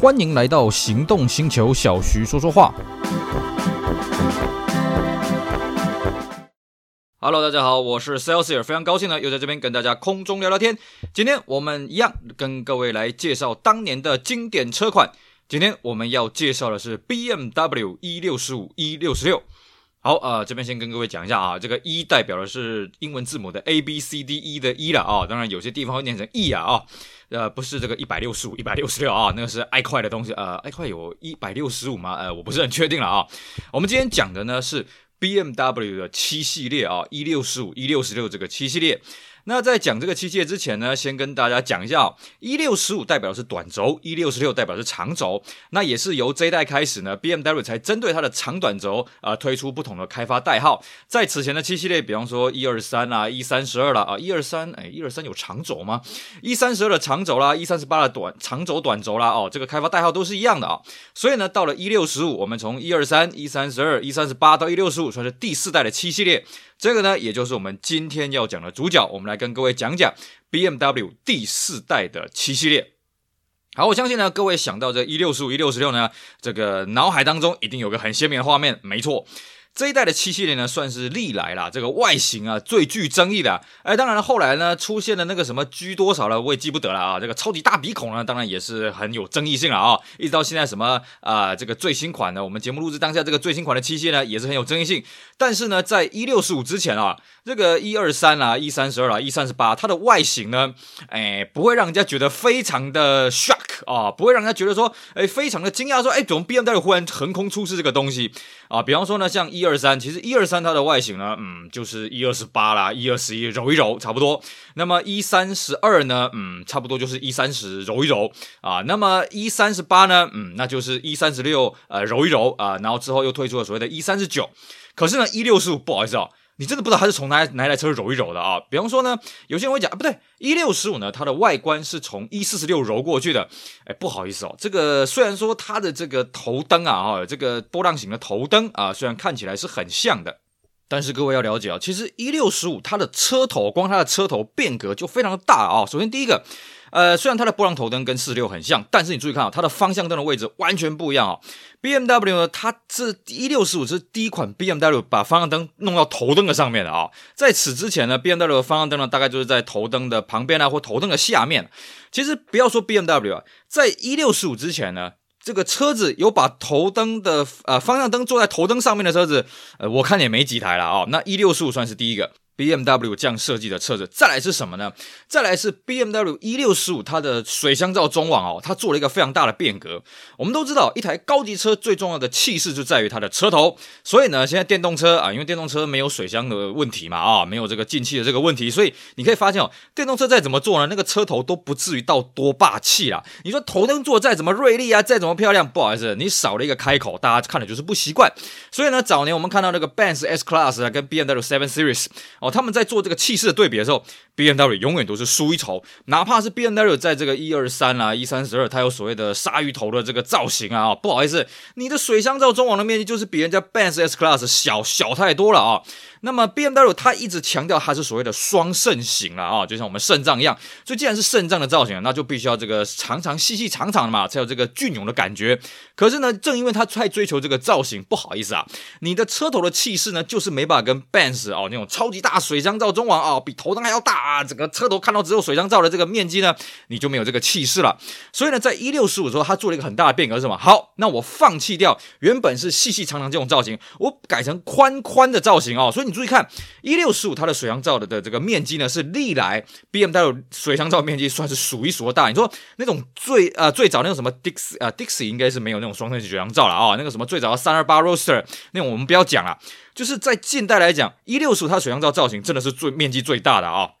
欢迎来到行动星球，小徐说说话。Hello，大家好，我是 Celsius，非常高兴呢，又在这边跟大家空中聊聊天。今天我们一样跟各位来介绍当年的经典车款。今天我们要介绍的是 BMW E65 E66。好，呃，这边先跟各位讲一下啊，这个 E 代表的是英文字母的 A B C D E 的 E 了啊，当然有些地方会念成 E 啊啊，呃，不是这个一百六十五、一百六十六啊，那个是 i 快的东西，呃，i 快有一百六十五吗？呃，我不是很确定了啊。我们今天讲的呢是 BMW 的七系列啊一六十五、一六十六这个七系列。那在讲这个七系列之前呢，先跟大家讲一下哦，E65 代表是短轴，E66 代表是长轴。那也是由这一代开始呢，BMW 才针对它的长短轴啊、推出不同的开发代号。在此前的七系列，比方说 E23 啊、E32 啦啊、E23，哎，E23 有长轴吗？E32 的长轴啦，E38 的短长轴短轴啦，哦，这个开发代号都是一样的啊、所以呢，到了 E65，我们从 E23、E32、E38 到 E65，算是第四代的七系列。这个呢，也就是我们今天要讲的主角。我们来跟各位讲讲 BMW 第四代的七系列。好，我相信呢，各位想到这一六十五、一、六十六呢，这个脑海当中一定有个很鲜明的画面，没错。这一代的七系列呢，算是历来啦这个外形啊最具争议的、啊。哎，当然了，后来呢出现了那个什么 G 多少了，我也记不得了啊。这个超级大鼻孔呢，当然也是很有争议性了啊。一直到现在什么啊、这个最新款的，我们节目录制当下这个最新款的七系呢，也是很有争议性。但是呢，在一六十五之前啊，这个一二三啦，一三十二啊、一三十八，它的外形呢，哎，不会让人家觉得非常的 shock 啊，不会让人家觉得说，哎，非常的惊讶，说，哎，怎么 BMW 忽然横空出世这个东西啊？比方说呢，像一二二三，其实一二三它的外形呢，嗯，就是一二十八啦一二十一揉一揉差不多。那么一三十二呢，嗯，差不多就是一三十揉一揉啊。那么一三十八呢，嗯，那就是一三十六呃揉一揉啊。然后之后又推出了所谓的一三十九。可是呢一六十五不好意思啊、哦，你真的不知道它是从哪哪台车揉一揉的啊？比方说呢，有些人会讲啊，不对，E 六十五呢，它的外观是从 E 四十六揉过去的。哎，不好意思哦，这个虽然说它的这个头灯啊，哈，这个波浪形的头灯啊，虽然看起来是很像的，但是各位要了解啊，其实 E 六十五它的车头，光它的车头变革就非常的大啊。首先第一个。呃，虽然它的波浪头灯跟四十六很像，但是你注意看啊，它的方向灯的位置完全不一样啊。BMW 呢，它是 E65 是第一款 BMW 把方向灯弄到头灯的上面的啊。在此之前呢，BMW 的方向灯呢，大概就是在头灯的旁边啊，或头灯的下面。其实不要说 BMW 啊，在 E65 之前呢，这个车子有把头灯的呃方向灯做在头灯上面的车子，呃，我看也没几台了啊。那 E65 算是第一个。BMW 这样设计的车子，再来是什么呢？再来是 BMW E65，它的水箱罩中网哦，它做了一个非常大的变革。我们都知道，一台高级车最重要的气势就在于它的车头。所以呢，现在电动车啊，因为电动车没有水箱的问题嘛，啊，没有这个进气的这个问题，所以你可以发现哦，电动车再怎么做呢，那个车头都不至于到多霸气啦。你说头灯做再怎么锐利啊，再怎么漂亮，不好意思，你少了一个开口，大家看了就是不习惯。所以呢，早年我们看到那个 Benz S Class 啊，跟 BMW 7 Series 哦。他们在做这个气势的对比的时候，BMW 永远都是输一筹。哪怕是 BMW 在这个一二三啊、一三十二，它有所谓的鲨鱼头的这个造型啊，不好意思，你的水箱罩中网的面积就是比人家 Benz S Class 小小太多了啊。那么 BMW 它一直强调它是所谓的双肾型了啊，就像我们肾脏一样。所以既然是肾脏的造型，那就必须要这个长长细细长长的嘛，才有这个隽永的感觉。可是呢，正因为它太追求这个造型，不好意思啊，你的车头的气势呢，就是没办法跟 Benz 哦那种超级大水箱罩中网啊、比头灯还要大啊，整个车头看到只有水箱罩的这个面积呢，你就没有这个气势了。所以呢，在 E65 的时候，它做了一个很大的变革是什么？好，那我放弃掉原本是细细长长这种造型，我改成宽宽的造型哦。所以你注意看。一六十五，它的水箱罩的的这个面积呢，是历来 BMW 水箱罩面积算是数一数二大。你说那种最呃最早那种什么 Dix 啊、呃、Dixie 应该是没有那种双层水箱罩了啊、哦，那个什么最早的三二八 roaster 那种我们不要讲了，就是在近代来讲，一六十五它水箱罩造型真的是最面积最大的啊、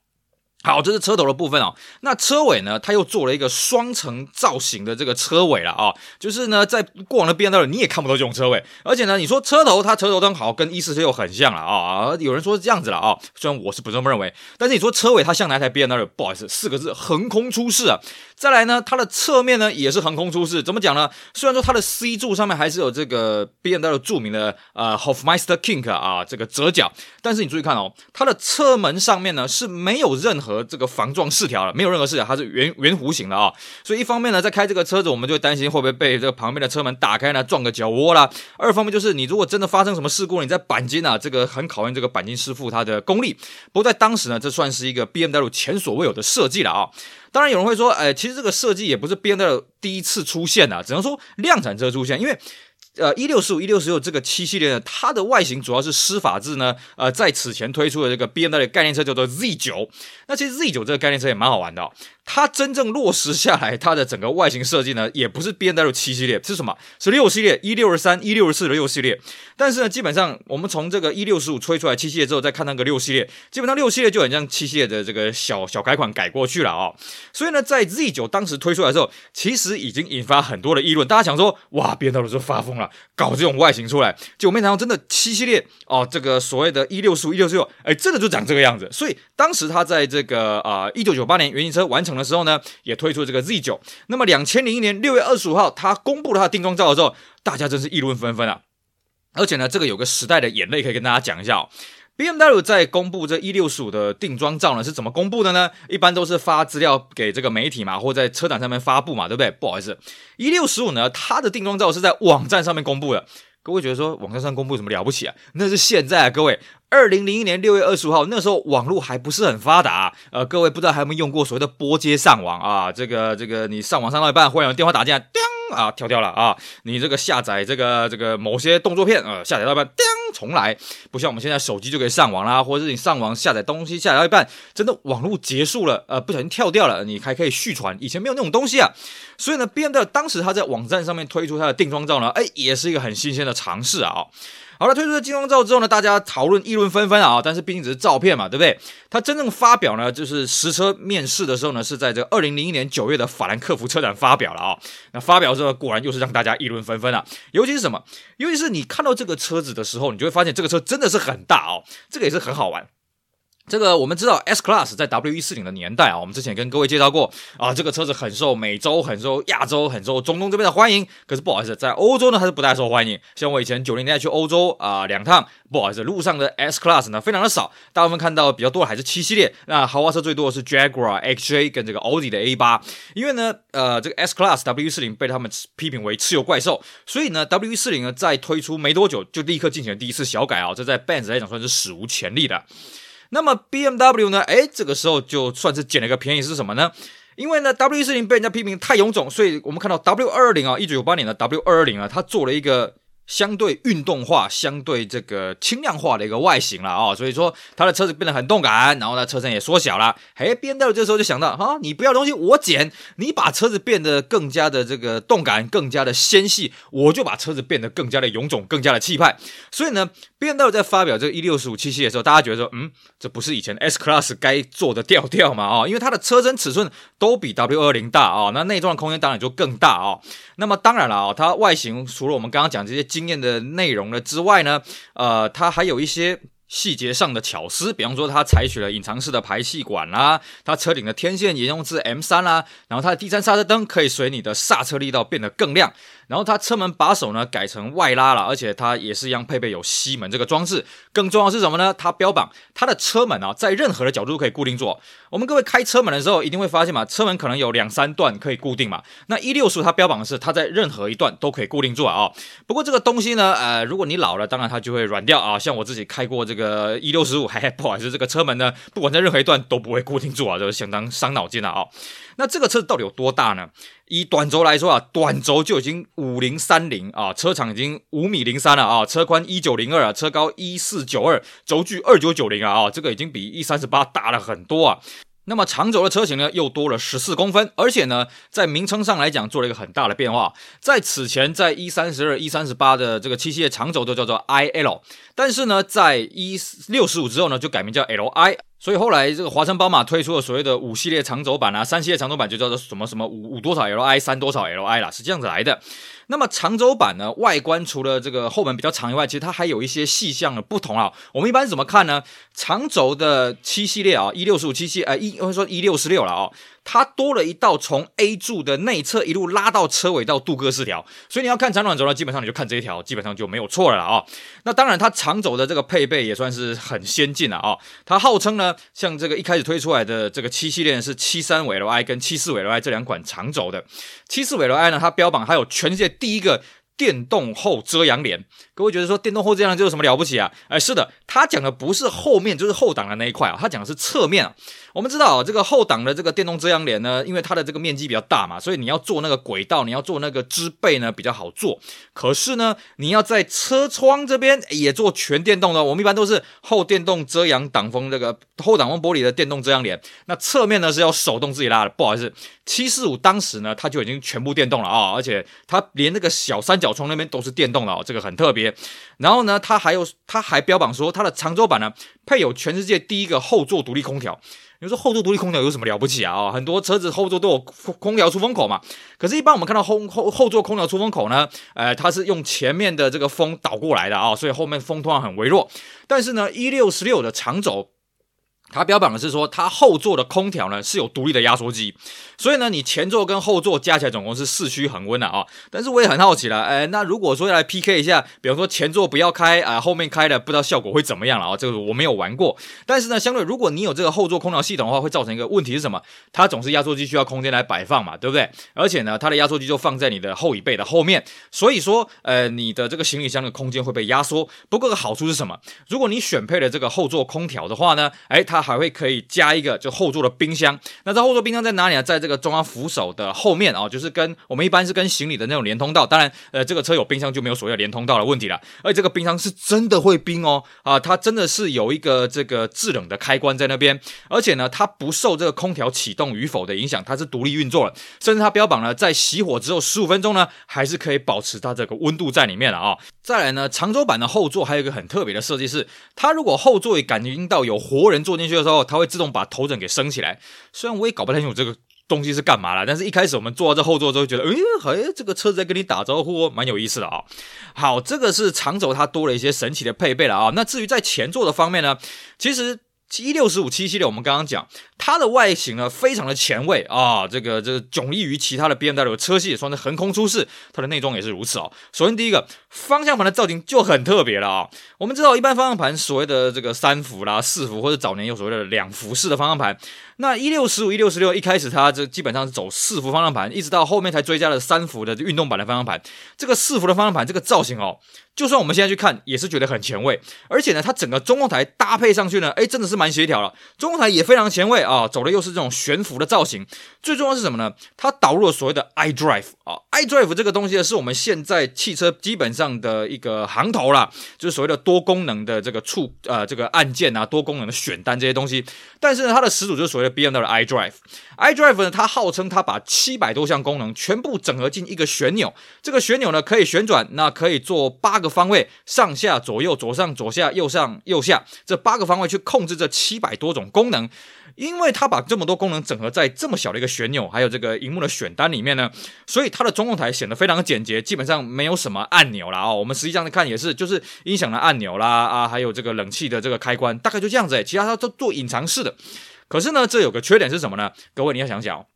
好，这是车头的部分哦。那车尾呢？它又做了一个双层造型的这个车尾了啊、就是呢，在过往的 BMW 你也看不到这种车尾。而且呢，你说车头它车头灯好跟146很像了啊、有人说是这样子了啊、虽然我是不这么认为。但是你说车尾它像哪一台 BMW？不好意思，四个字：横空出世啊。再来呢，它的侧面呢也是横空出世。怎么讲呢？虽然说它的 C 柱上面还是有这个 BMW 著名的呃 Hofmeister Kink 啊这个折角，但是你注意看哦，它的侧门上面呢是没有任何何这个防撞饰条了，没有任何饰条，它是圆圆弧形的啊、所以一方面呢，在开这个车子，我们就担心会不会被这个旁边的车门打开呢，撞个脚窝啦。二方面就是你如果真的发生什么事故，你在钣金啊，这个很考验这个钣金师傅他的功力。不过在当时呢，这算是一个 BMW 前所未有的设计了啊、当然有人会说，哎，其实这个设计也不是 BMW 第一次出现啊，只能说量产车出现，因为。呃，一六四五、一六十六这个七系列呢，它的外形主要是施法制呢，呃，在此前推出的这个 BMW 的概念车叫做 Z 九。那其实 Z 九这个概念车也蛮好玩的。它真正落实下来，它的整个外形设计呢，也不是 BMW 七系列，是什么？是六系列，一六二三、一六二四的六系列。但是呢，基本上我们从这个一六十五推出来七系列之后，再看那个六系列，基本上六系列就很像七系列的这个小小改款改过去了啊、哦。所以呢，在 Z 九当时推出来的时候，其实已经引发很多的议论，大家想说，哇，BMW 就发疯了，搞这种外形出来，就没想到真的七系列哦，这个所谓的一六十五、一六十六，哎，真的就长这个样子。所以当时它在这个啊一九九八年原型车完成的时候呢，也推出这个 Z 九。那么两千零一年六月二十五号，他公布了他的定妆照的时候，大家真是议论纷纷啊！而且呢，这个有个时代的眼泪可以跟大家讲一下哦。BMW 在公布这一六十五的定妆照呢，是怎么公布的呢？一般都是发资料给这个媒体嘛，或在车展上面发布嘛，对不对？不好意思，一六十五呢，它的定妆照是在网站上面公布的。各位觉得说网站上公布什么了不起啊？那是现在啊，各位。二零零一年六月二十五号，那时候网络还不是很发达，呃，各位不知道还有没有用过所谓的拨接上网啊？这个这个，你上网上到一半，忽然有电话打进来，叮啊，跳掉了啊！你这个下载这个这个某些动作片，呃，下载到一半，叮，从来，不像我们现在手机就可以上网啦，或者是你上网下载东西下载到一半，真的网络结束了，呃，不小心跳掉了，你还可以续传，以前没有那种东西啊，所以呢，BMW 当时他在网站上面推出他的定妆照呢，哎，也是一个很新鲜的尝试啊。好了，推出了金光照之后呢，大家讨论议论纷纷啊。但是毕竟只是照片嘛，对不对？它真正发表呢，就是实车面试的时候呢，是在这个二零零一年九月的法兰克福车展发表了啊。那发表之后，果然又是让大家议论纷纷啊。尤其是什么？尤其是你看到这个车子的时候，你就会发现这个车真的是很大哦。这个也是很好玩。这个我们知道，S Class 在 W140 的年代啊，我们之前跟各位介绍过啊，这个车子很受美洲、很受亚洲、很受中东这边的欢迎。可是不好意思，在欧洲呢，它是不太受欢迎。像我以前九零年代去欧洲啊两趟，不好意思，路上的 S Class 呢非常的少，大部分看到比较多的还是七系列。那豪华车最多的是 Jaguar XJ 跟这个奥迪的 A8。因为呢，呃，这个 S Class W140 被他们批评为汽油怪兽，所以呢，W140 呢在推出没多久就立刻进行了第一次小改啊，这在 Benz 来讲算是史无前例的。那么 BMW 呢？哎，这个时候就算是捡了个便宜，是什么呢？因为呢 W 四零被人家批评太臃肿，所以我们看到 W 二二零啊，一九九八年的 W 二二零啊，它做了一个。相对运动化、相对这个轻量化的一个外形了啊、哦，所以说它的车子变得很动感，然后呢车身也缩小了。嘿，BMW 这时候就想到，哈、啊，你不要东西我捡，你把车子变得更加的这个动感，更加的纤细，我就把车子变得更加的臃肿，更加的气派。所以呢，BMW 在发表这个一六十五七系的时候，大家觉得说，嗯，这不是以前 S Class 该做的调调嘛？啊、哦，因为它的车身尺寸都比 W220 大啊、哦，那内装的空间当然就更大啊、哦。那么当然了啊、哦，它外形除了我们刚刚讲这些经验的内容了之外呢，呃，它还有一些。细节上的巧思，比方说它采取了隐藏式的排气管啦，它车顶的天线沿用至 M 三啦，然后它的第三刹车灯可以随你的刹车力道变得更亮，然后它车门把手呢改成外拉了，而且它也是一样配备有吸门这个装置。更重要的是什么呢？它标榜它的车门啊，在任何的角度都可以固定住。我们各位开车门的时候一定会发现嘛，车门可能有两三段可以固定嘛。那一六十它标榜的是它在任何一段都可以固定住啊、不过这个东西呢，呃，如果你老了，当然它就会软掉啊。像我自己开过这个。一六十五，还不好意思，这个车门呢，不管在任何一段都不会固定住啊，这个相当伤脑筋了啊、那这个车子到底有多大呢？以短轴来说啊，短轴就已经五零三零啊，车长已经五米零三了啊，车宽一九零二啊，车高一四九二，轴距二九九零啊，啊，这个已经比一三十八大了很多啊。那么长轴的车型呢，又多了十四公分，而且呢，在名称上来讲，做了一个很大的变化。在此前，在一三十二、一三十八的这个七系列长轴都叫做 IL，但是呢，在一六十五之后呢，就改名叫 LI。所以后来这个华晨宝马推出了所谓的五系列长轴版啊，三系列长轴版就叫做什么什么五五多少 LI，三多少 LI 啦，是这样子来的。那么长轴版呢，外观除了这个后门比较长以外，其实它还有一些细项的不同啊。我们一般是怎么看呢？长轴的七系列啊，一六十五七系，呃，一或者说一六十六了啊。它多了一道从 A 柱的内侧一路拉到车尾到镀铬饰条，所以你要看长短轴呢，基本上你就看这一条，基本上就没有错了啊、那当然，它长轴的这个配备也算是很先进了啊、它号称呢，像这个一开始推出来的这个七系列是七三尾 Li 跟七四尾 Li 这两款长轴的，七四尾 Li 呢，它标榜还有全世界第一个。电动后遮阳帘，各位觉得说电动后遮阳帘就有什么了不起啊？哎，是的，它讲的不是后面，就是后挡的那一块啊，它讲的是侧面啊。我们知道这个后挡的这个电动遮阳帘呢，因为它的这个面积比较大嘛，所以你要做那个轨道，你要做那个支背呢比较好做。可是呢，你要在车窗这边也做全电动的，我们一般都是后电动遮阳挡风这个后挡风玻璃的电动遮阳帘，那侧面呢是要手动自己拉的。不好意思，七四五当时呢它就已经全部电动了啊，而且它连那个小三角窗那边都是电动的哦，这个很特别。然后呢，它还有它还标榜说它的长轴版呢配有全世界第一个后座独立空调。你说后座独立空调有什么了不起啊？很多车子后座都有空调出风口嘛。可是，一般我们看到后后后座空调出风口呢，呃，它是用前面的这个风导过来的啊，所以后面风通常很微弱。但是呢，一六十六的长轴。它标榜的是说，它后座的空调呢是有独立的压缩机，所以呢，你前座跟后座加起来总共是四驱恒温的啊。但是我也很好奇了，哎，那如果说要来 PK 一下，比方说前座不要开啊，后面开的，不知道效果会怎么样了啊？这个我没有玩过。但是呢，相对如果你有这个后座空调系统的话，会造成一个问题是什么？它总是压缩机需要空间来摆放嘛，对不对？而且呢，它的压缩机就放在你的后椅背的后面，所以说，呃，你的这个行李箱的空间会被压缩。不过个好处是什么？如果你选配了这个后座空调的话呢，哎，它它还会可以加一个就后座的冰箱，那这后座冰箱在哪里呢？在这个中央扶手的后面啊，就是跟我们一般是跟行李的那种连通道。当然，呃，这个车有冰箱就没有所谓的连通道的问题了。而且这个冰箱是真的会冰哦，啊，它真的是有一个这个制冷的开关在那边，而且呢，它不受这个空调启动与否的影响，它是独立运作的。甚至它标榜呢，在熄火之后十五分钟呢，还是可以保持它这个温度在里面了啊。再来呢，长轴版的后座还有一个很特别的设计是，它如果后座也感应到有活人坐进去的时候，它会自动把头枕给升起来。虽然我也搞不太清楚这个东西是干嘛啦，但是一开始我们坐到这后座之后，觉得，哎，好像这个车子在跟你打招呼，蛮有意思的啊。好，这个是长轴它多了一些神奇的配备了啊。那至于在前座的方面呢，其实。七六十五七系列，我们刚刚讲它的外形呢，非常的前卫啊，这个这个迥异于其他的 BMW 车系，也算是横空出世。它的内装也是如此哦。首先第一个方向盘的造型就很特别了啊。我们知道一般方向盘所谓的这个三幅啦、四幅，或者早年有所谓的两幅式的方向盘。那一六十五、一六十六一开始它这基本上是走四幅方向盘，一直到后面才追加了三幅的运动版的方向盘。这个四幅的方向盘这个造型哦。就算我们现在去看，也是觉得很前卫，而且呢，它整个中控台搭配上去呢，哎，真的是蛮协调了。中控台也非常前卫啊，走的又是这种悬浮的造型。最重要是什么呢？它导入了所谓的 iDrive 啊，iDrive 这个东西呢，是我们现在汽车基本上的一个行头啦，就是所谓的多功能的这个触呃这个按键啊，多功能的选单这些东西。但是呢，它的始祖就是所谓的 BMW 的 iDrive。iDrive 呢，它号称它把七百多项功能全部整合进一个旋钮，这个旋钮呢可以旋转，那可以做八个。方位上下左右左上左下右上右下这八个方位去控制这七百多种功能，因为它把这么多功能整合在这么小的一个旋钮，还有这个荧幕的选单里面呢，所以它的中控台显得非常的简洁，基本上没有什么按钮了哦。我们实际上看也是，就是音响的按钮啦啊，还有这个冷气的这个开关，大概就这样子诶，其他它都做隐藏式的。可是呢，这有个缺点是什么呢？各位你要想想。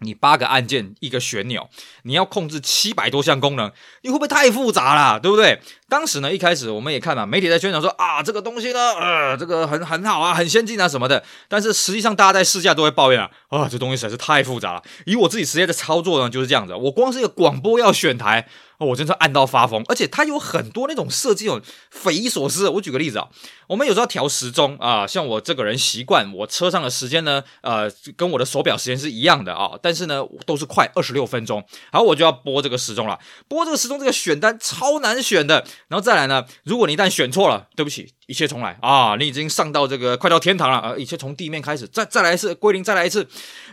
你八个按键一个旋钮，你要控制七百多项功能，你会不会太复杂了？对不对？当时呢，一开始我们也看嘛，媒体在宣传说啊，这个东西呢，呃，这个很很好啊，很先进啊什么的。但是实际上，大家在试驾都会抱怨啊，啊，这东西实在是太复杂了。以我自己实际的操作呢，就是这样子，我光是一个广播要选台。我真是按到发疯，而且它有很多那种设计，有匪夷所思。我举个例子啊，我们有时候要调时钟啊，像我这个人习惯，我车上的时间呢，呃，跟我的手表时间是一样的啊，但是呢，都是快二十六分钟，然后我就要拨这个时钟了，拨这个时钟这个选单超难选的，然后再来呢，如果你一旦选错了，对不起。一切重来啊！你已经上到这个快到天堂了啊！一切从地面开始，再再来一次归零，再来一次。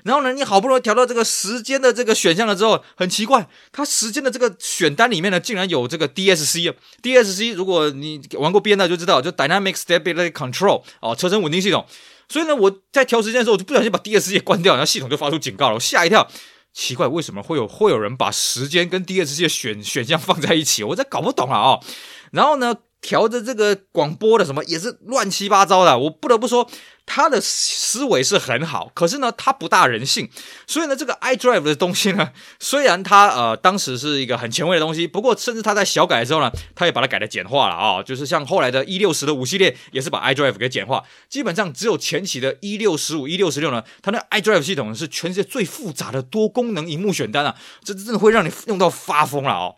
然后呢，你好不容易调到这个时间的这个选项了之后，很奇怪，它时间的这个选单里面呢，竟然有这个 DSC 啊！DSC 如果你玩过 BMW 就知道，就 Dynamic Stability Control 哦，车身稳定系统。所以呢，我在调时间的时候，我就不小心把 DSC 关掉，然后系统就发出警告了，我吓一跳。奇怪，为什么会有会有人把时间跟 DSC 的选选项放在一起？我这搞不懂了啊、哦！然后呢？调的这个广播的什么也是乱七八糟的。我不得不说，他的思维是很好，可是呢，他不大人性。所以呢，这个 iDrive 的东西呢，虽然它呃当时是一个很前卫的东西，不过甚至他在小改的时候呢，他也把它改的简化了啊、就是像后来的一六十的五系列，也是把 iDrive 给简化。基本上只有前期的一六十五、一六十六呢，它那 iDrive 系统是全世界最复杂的多功能荧幕选单啊，这真的会让你用到发疯了哦。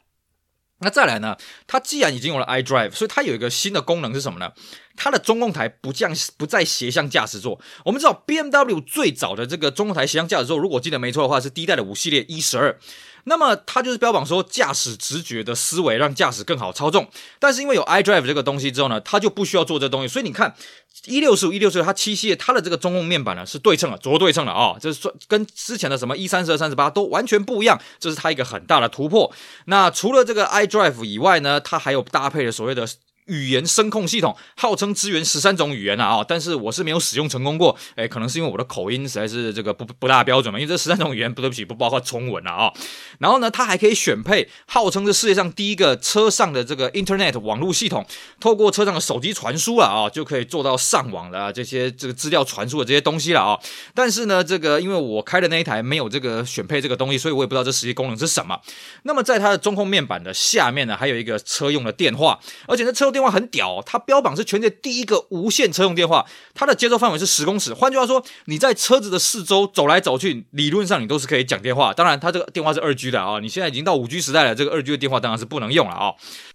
那再来呢？它既然已经有了 iDrive，所以它有一个新的功能是什么呢？它的中控台不降不再斜向驾驶座。我们知道 BMW 最早的这个中控台斜向驾驶座，如果记得没错的话，是第一代的五系列 E 十二。那么它就是标榜说驾驶直觉的思维，让驾驶更好操纵。但是因为有 iDrive 这个东西之后呢，它就不需要做这东西。所以你看，一六十五、一六十六，它七系列它的这个中控面板呢是对称的，左右对称的啊，这是说跟之前的什么一三十二、三十八都完全不一样，这是它一个很大的突破。那除了这个 iDrive 以外呢，它还有搭配的所谓的。语言声控系统号称支援十三种语言啊，但是我是没有使用成功过，诶，可能是因为我的口音实在是这个不不大标准嘛，因为这十三种语言不对不起不包括中文了啊。然后呢，它还可以选配号称是世界上第一个车上的这个 Internet 网络系统，透过车上的手机传输了啊，就可以做到上网的这些这个资料传输的这些东西了啊。但是呢，这个因为我开的那一台没有这个选配这个东西，所以我也不知道这实际功能是什么。那么在它的中控面板的下面呢，还有一个车用的电话，而且这车用电话很屌，它标榜是全世界第一个无线车用电话，它的接收范围是十公尺。换句话说，你在车子的四周走来走去，理论上你都是可以讲电话。当然，它这个电话是二 G 的啊，你现在已经到五 G 时代了，这个二 G 的电话当然是不能用了啊。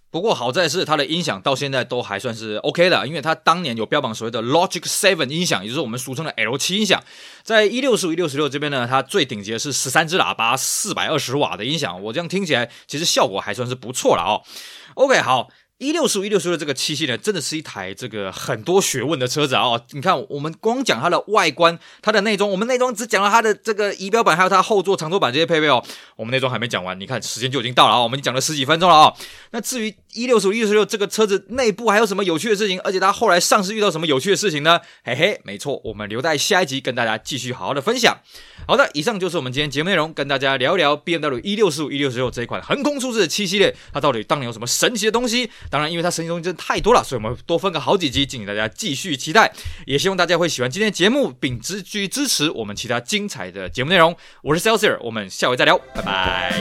不过好在是它的音响到现在都还算是 OK 的，因为它当年有标榜所谓的 Logic 7音响，也就是我们俗称的 L7 音响。在一六十五、一六十六这边呢，它最顶级的是十三支喇叭，四百二十瓦的音响。我这样听起来，其实效果还算是不错了哦。OK，好。一六十五、一六十六这个七系呢，真的是一台这个很多学问的车子啊、你看，我们光讲它的外观、它的内装，我们内装只讲了它的这个仪表板，还有它后座、长座板这些配备哦。我们内装还没讲完，你看时间就已经到了啊、我们已经讲了十几分钟了啊、那至于一六十五、一六十六这个车子内部还有什么有趣的事情，而且它后来上市遇到什么有趣的事情呢？嘿嘿，没错，我们留在下一集跟大家继续好好的分享。好的，以上就是我们今天节目内容，跟大家聊一聊 BMW 一六十五、一六十六这一款横空出世的七系列，它到底当年有什么神奇的东西？当然，因为它神奇东西真的太多了，所以我们多分个好几集，敬请大家继续期待。也希望大家会喜欢今天的节目，并继续支持我们其他精彩的节目内容。我是 Celsius，我们下回再聊，拜拜。